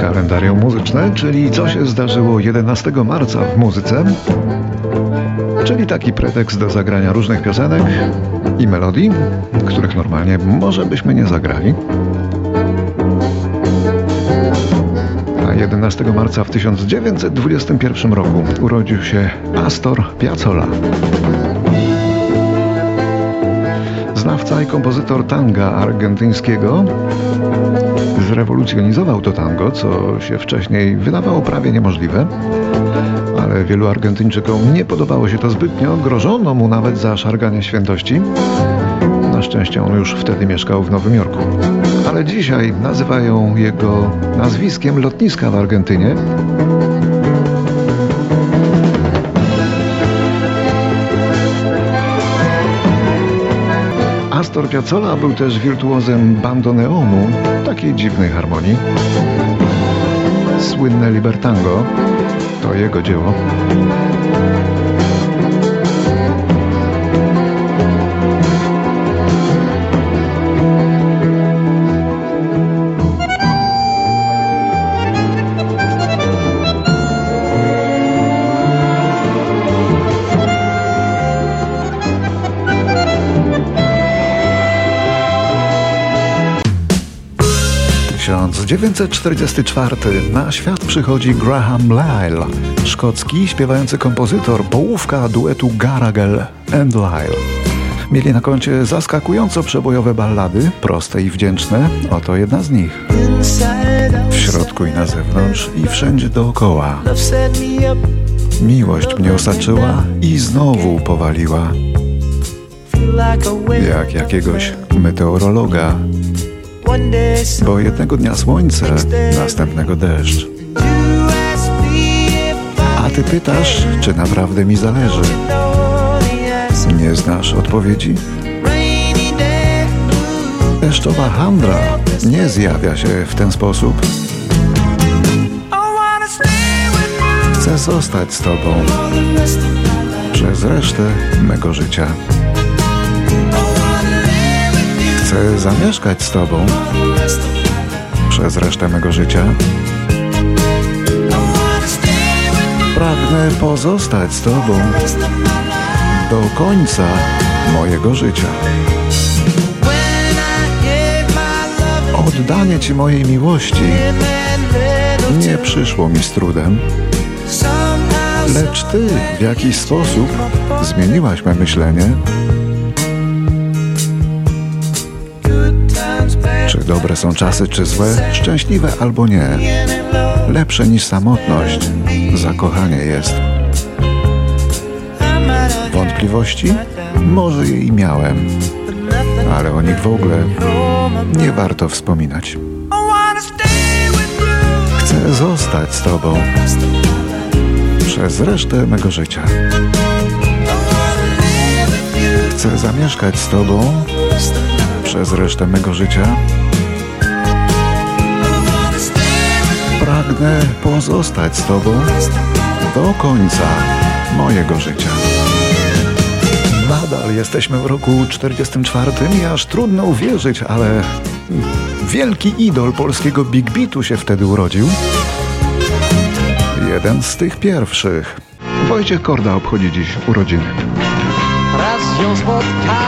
Kalendarium muzyczne, czyli co się zdarzyło 11 marca w muzyce, czyli taki pretekst do zagrania różnych piosenek i melodii, których normalnie może byśmy nie zagrali. A 11 marca w 1921 roku urodził się Astor Piazzolla. Znawca i kompozytor tanga argentyńskiego zrewolucjonizował to tango, co się wcześniej wydawało prawie niemożliwe, ale wielu Argentyńczykom nie podobało się to zbytnio, grożono mu nawet za szarganie świętości. Na szczęście on już wtedy mieszkał w Nowym Jorku. Ale dzisiaj nazywają jego nazwiskiem lotniska w Argentynie. Astor Piazzolla był też wirtuozem bandoneonu, takiej dziwnej harmonii. Słynne Libertango to jego dzieło. 1944 na świat przychodzi Graham Lyle, szkocki śpiewający kompozytor, połówka duetu Garagel and Lyle. Mieli na koncie zaskakująco przebojowe ballady, proste i wdzięczne, oto jedna z nich. W środku i na zewnątrz i wszędzie dookoła. Miłość mnie osaczyła i znowu powaliła. Jak jakiegoś meteorologa bo jednego dnia słońce, następnego deszcz. A ty pytasz, czy naprawdę mi zależy? Nie znasz odpowiedzi? Deszczowa handra nie zjawia się w ten sposób. Chcę zostać z tobą przez resztę mego życia. Zamieszkać z Tobą przez resztę mego życia. Pragnę pozostać z Tobą do końca mojego życia. Oddanie Ci mojej miłości nie przyszło mi z trudem, lecz Ty w jakiś sposób zmieniłaś me myślenie dobre są czasy, czy złe, szczęśliwe albo nie. Lepsze niż samotność, zakochanie jest. Wątpliwości? Może je i miałem, ale o nich w ogóle nie warto wspominać. Chcę zostać z Tobą przez resztę mego życia. Chcę zamieszkać z Tobą przez resztę mego życia. Pragnę pozostać z Tobą do końca mojego życia. Nadal jesteśmy w roku 44 i aż trudno uwierzyć, ale wielki idol polskiego Big Beatu się wtedy urodził. Jeden z tych pierwszych. Wojciech Korda obchodzi dziś urodziny. Raz ją spotkałem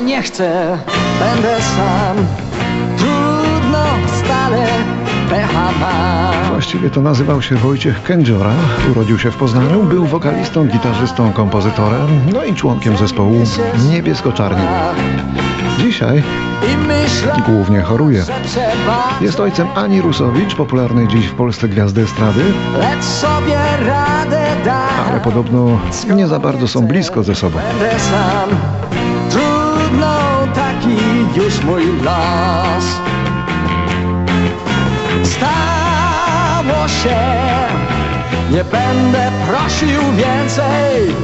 nie chce, będę sam. Trudno stale pecha mam. Właściwie to nazywał się Wojciech Kędziora, urodził się w Poznaniu, był wokalistą, gitarzystą, kompozytorem, no i członkiem zespołu Niebiesko-Czarni. Dzisiaj głównie choruje. Jest ojcem Ani Rusowicz, popularnej dziś w Polsce gwiazdy estrady, ale podobno nie za bardzo są blisko ze sobą. Już mój los. Stało się, nie będę prosił więcej.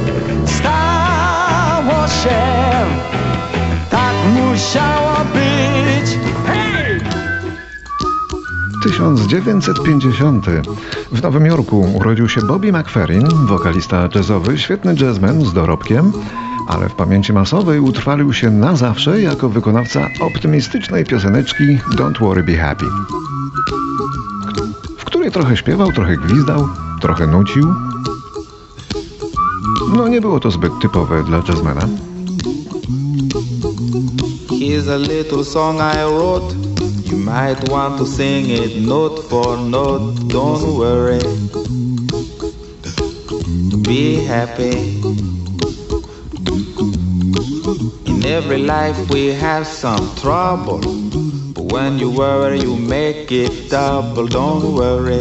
Stało się, tak musiało być. Hej! 1950. W Nowym Jorku urodził się Bobby McFerrin, wokalista jazzowy, świetny jazzman z dorobkiem, ale w pamięci masowej utrwalił się na zawsze jako wykonawca optymistycznej pioseneczki Don't Worry Be Happy, w której trochę śpiewał, trochę gwizdał, trochę nucił. No nie było to zbyt typowe dla jazzmana. Here's a little song I wrote. You might want to sing it note for note. Don't worry. Be happy. Every life we have some trouble. But when you worry, you make it double. Don't worry.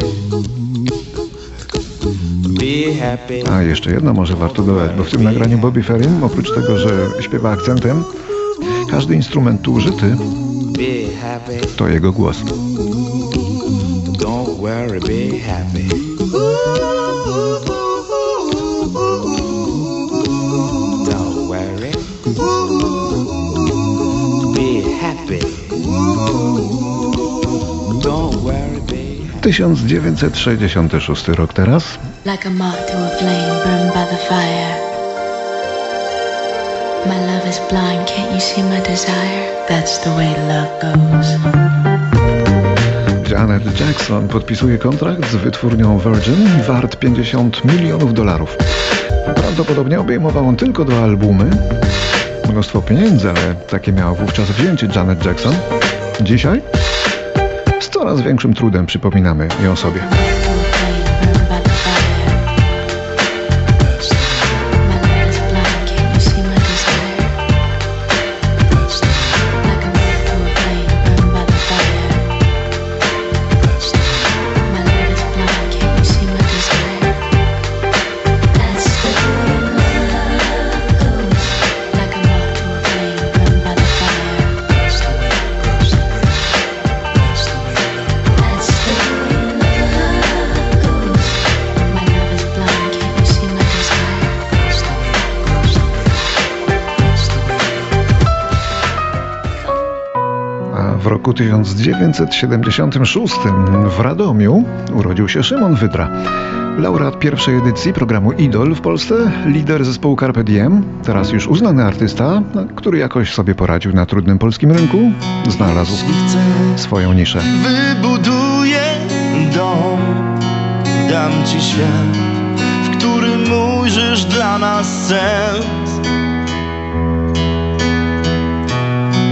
Be happy. A jeszcze jedno może warto dodać, bo w tym nagraniu Bobby Ferrin, oprócz tego, że śpiewa akcentem, każdy instrument tu użyty to jego głos. Don't worry, be happy. 1966 rok teraz. Like a moth to a flame burned by the fire. My love is blind, can't you see my desire? That's the way love goes. Janet Jackson podpisuje kontrakt z wytwórnią Virgin wart 50 milionów dolarów. Prawdopodobnie obejmował on tylko dwa albumy. Mnóstwo pieniędzy, ale takie miała wówczas wzięcie Janet Jackson. Dzisiaj z coraz większym trudem przypominamy ją sobie. W roku 1976 w Radomiu urodził się Szymon Wydra. Laureat pierwszej edycji programu Idol w Polsce, lider zespołu Carpe Diem, teraz już uznany artysta, który jakoś sobie poradził na trudnym polskim rynku, znalazł swoją niszę. Wybuduję dom, dam ci świat, w którym ujrzysz dla nas sens.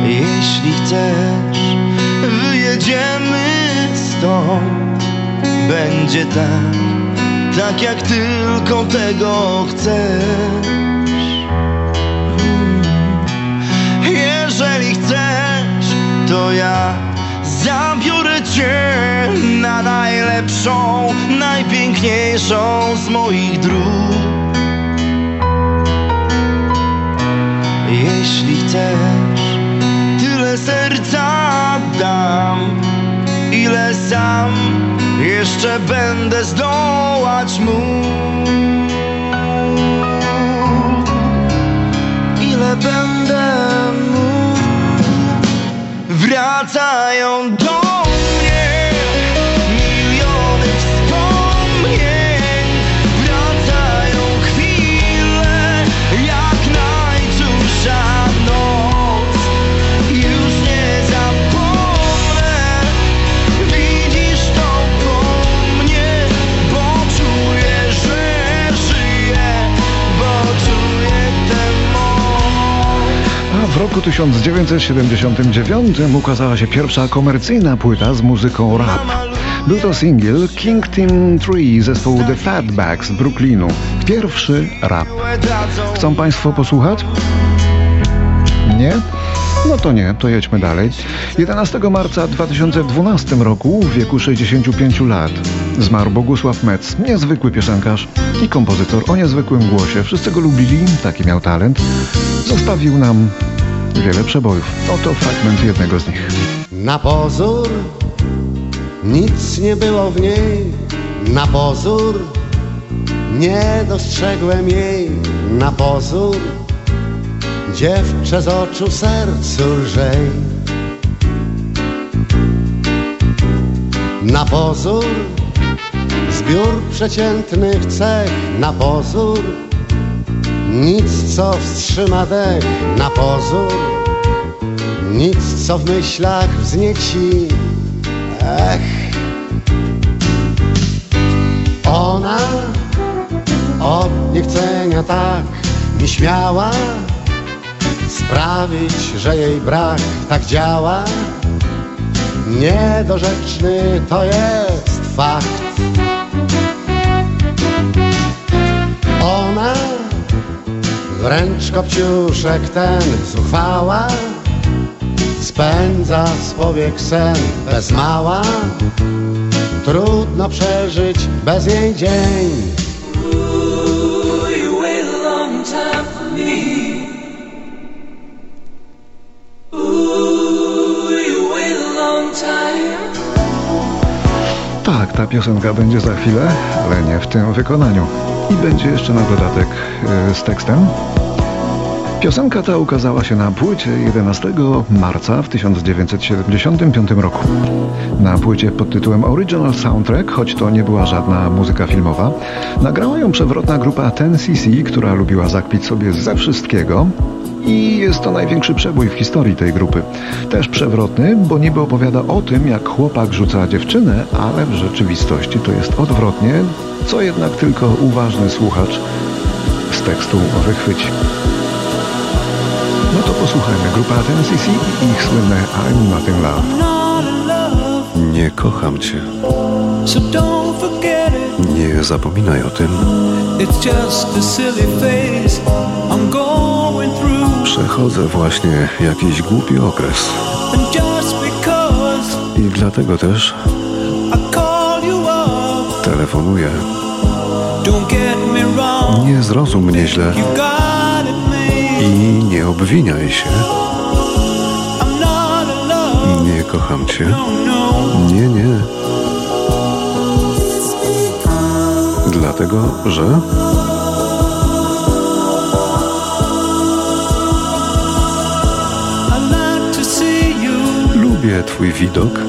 Jeśli chcesz, stąd. Będzie tak, tak jak tylko tego chcesz. Jeżeli chcesz, to ja zabiorę cię na najlepszą, najpiękniejszą z moich dróg. Jeśli chcesz, jeszcze będę zdołać mógł. Ile będę mógł, wracają do 1979 ukazała się pierwsza komercyjna płyta z muzyką rap. Był to singiel King Team 3 zespołu The Fatbacks z Brooklynu. Pierwszy rap. Chcą Państwo posłuchać? Nie? No to nie, to jedźmy dalej. 11 marca 2012 roku, w wieku 65 lat, zmarł Bogusław Metz, niezwykły piosenkarz i kompozytor o niezwykłym głosie. Wszyscy go lubili, taki miał talent. Zostawił nam wiele przebojów. Oto fragment jednego z nich. Na pozór nic nie było w niej, na pozór nie dostrzegłem jej, na pozór dziewczę z oczu sercu lżej. Na pozór zbiór przeciętnych cech, na pozór nic co wstrzyma dech, na pozór nic co w myślach wznieci. Ech, ona od niechcenia tak nieśmiała sprawić, że jej brak tak działa. Niedorzeczny to jest fakt. Ona wręcz kopciuszek ten zuchwała spędza z powiek sen bez mała. Trudno przeżyć bez jej dzień. Ta piosenka będzie za chwilę, ale nie w tym wykonaniu. I będzie jeszcze na dodatek e, z tekstem. Piosenka ta ukazała się na płycie 11 marca w 1975 roku. Na płycie pod tytułem Original Soundtrack, choć to nie była żadna muzyka filmowa, nagrała ją przewrotna grupa Ten CC, która lubiła zakpić sobie ze wszystkiego. I jest to największy przebój w historii tej grupy. Też przewrotny, bo niby opowiada o tym, jak chłopak rzuca dziewczynę, ale w rzeczywistości to jest odwrotnie, co jednak tylko uważny słuchacz z tekstu wychwyci. No to posłuchajmy. Grupa Ten CC i ich słynne I'm Not In Love. Nie kocham cię. Nie zapominaj o tym. It's just a silly phase I'm going. Przechodzę właśnie jakiś głupi okres. And just because I dlatego też I call you up, telefonuję. don't get me wrong. Nie zrozum mnie źle You got it made. i nie obwiniaj się. Nie kocham cię. No, no. Nie, nie. Dlatego, że lubię twój widok,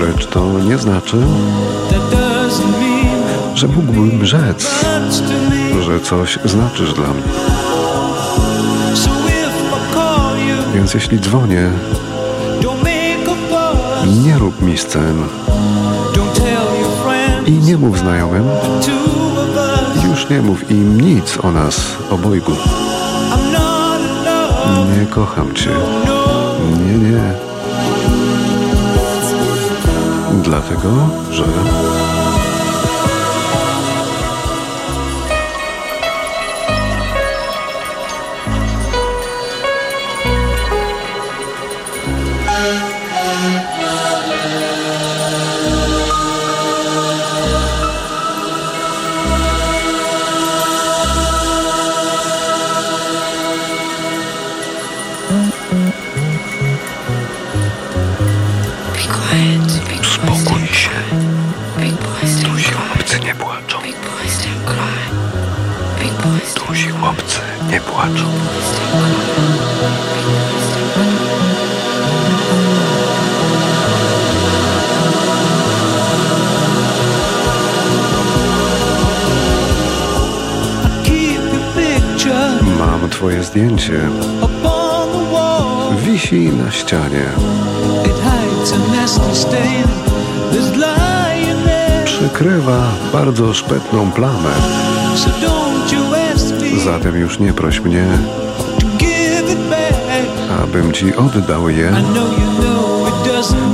lecz to nie znaczy, że mógłbym rzec, że coś znaczysz dla mnie. Więc jeśli dzwonię, nie rób mi scen i nie mów znajomym, już nie mów im nic o nas obojgu. Nie kocham cię. Nie, nie. Dlatego, że Be quiet. Big boys Spokój don't się. cry. chłopcy nie płaczą. Tuzi chłopcy nie płaczą. keep your picture Mam twoje zdjęcie. upon the wall. Wisi na ścianie. Przykrywa bardzo szpetną plamę. Zatem już nie proś mnie, abym ci oddał je.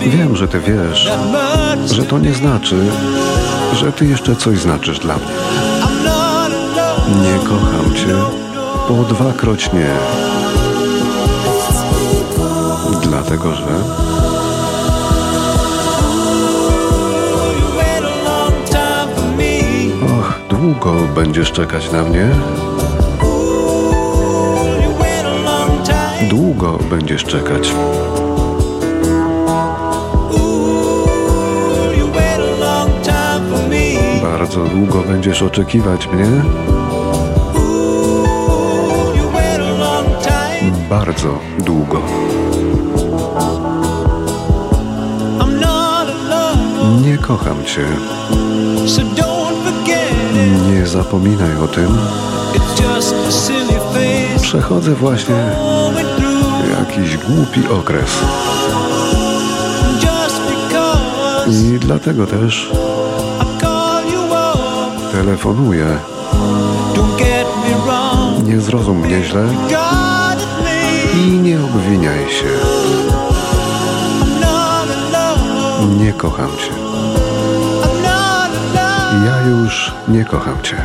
Wiem, że ty wiesz, że to nie znaczy, że ty jeszcze coś znaczysz dla mnie. Nie kocham cię po dwakroć nie. Dlatego, że długo będziesz czekać na mnie, długo będziesz czekać. Bardzo długo będziesz oczekiwać mnie, Bardzo długo. Nie kocham cię. Nie zapominaj o tym. Przechodzę właśnie jakiś głupi okres. I dlatego też telefonuję. Nie zrozum mnie źle i nie obwiniaj się. Nie kocham cię. Ja już nie kocham cię.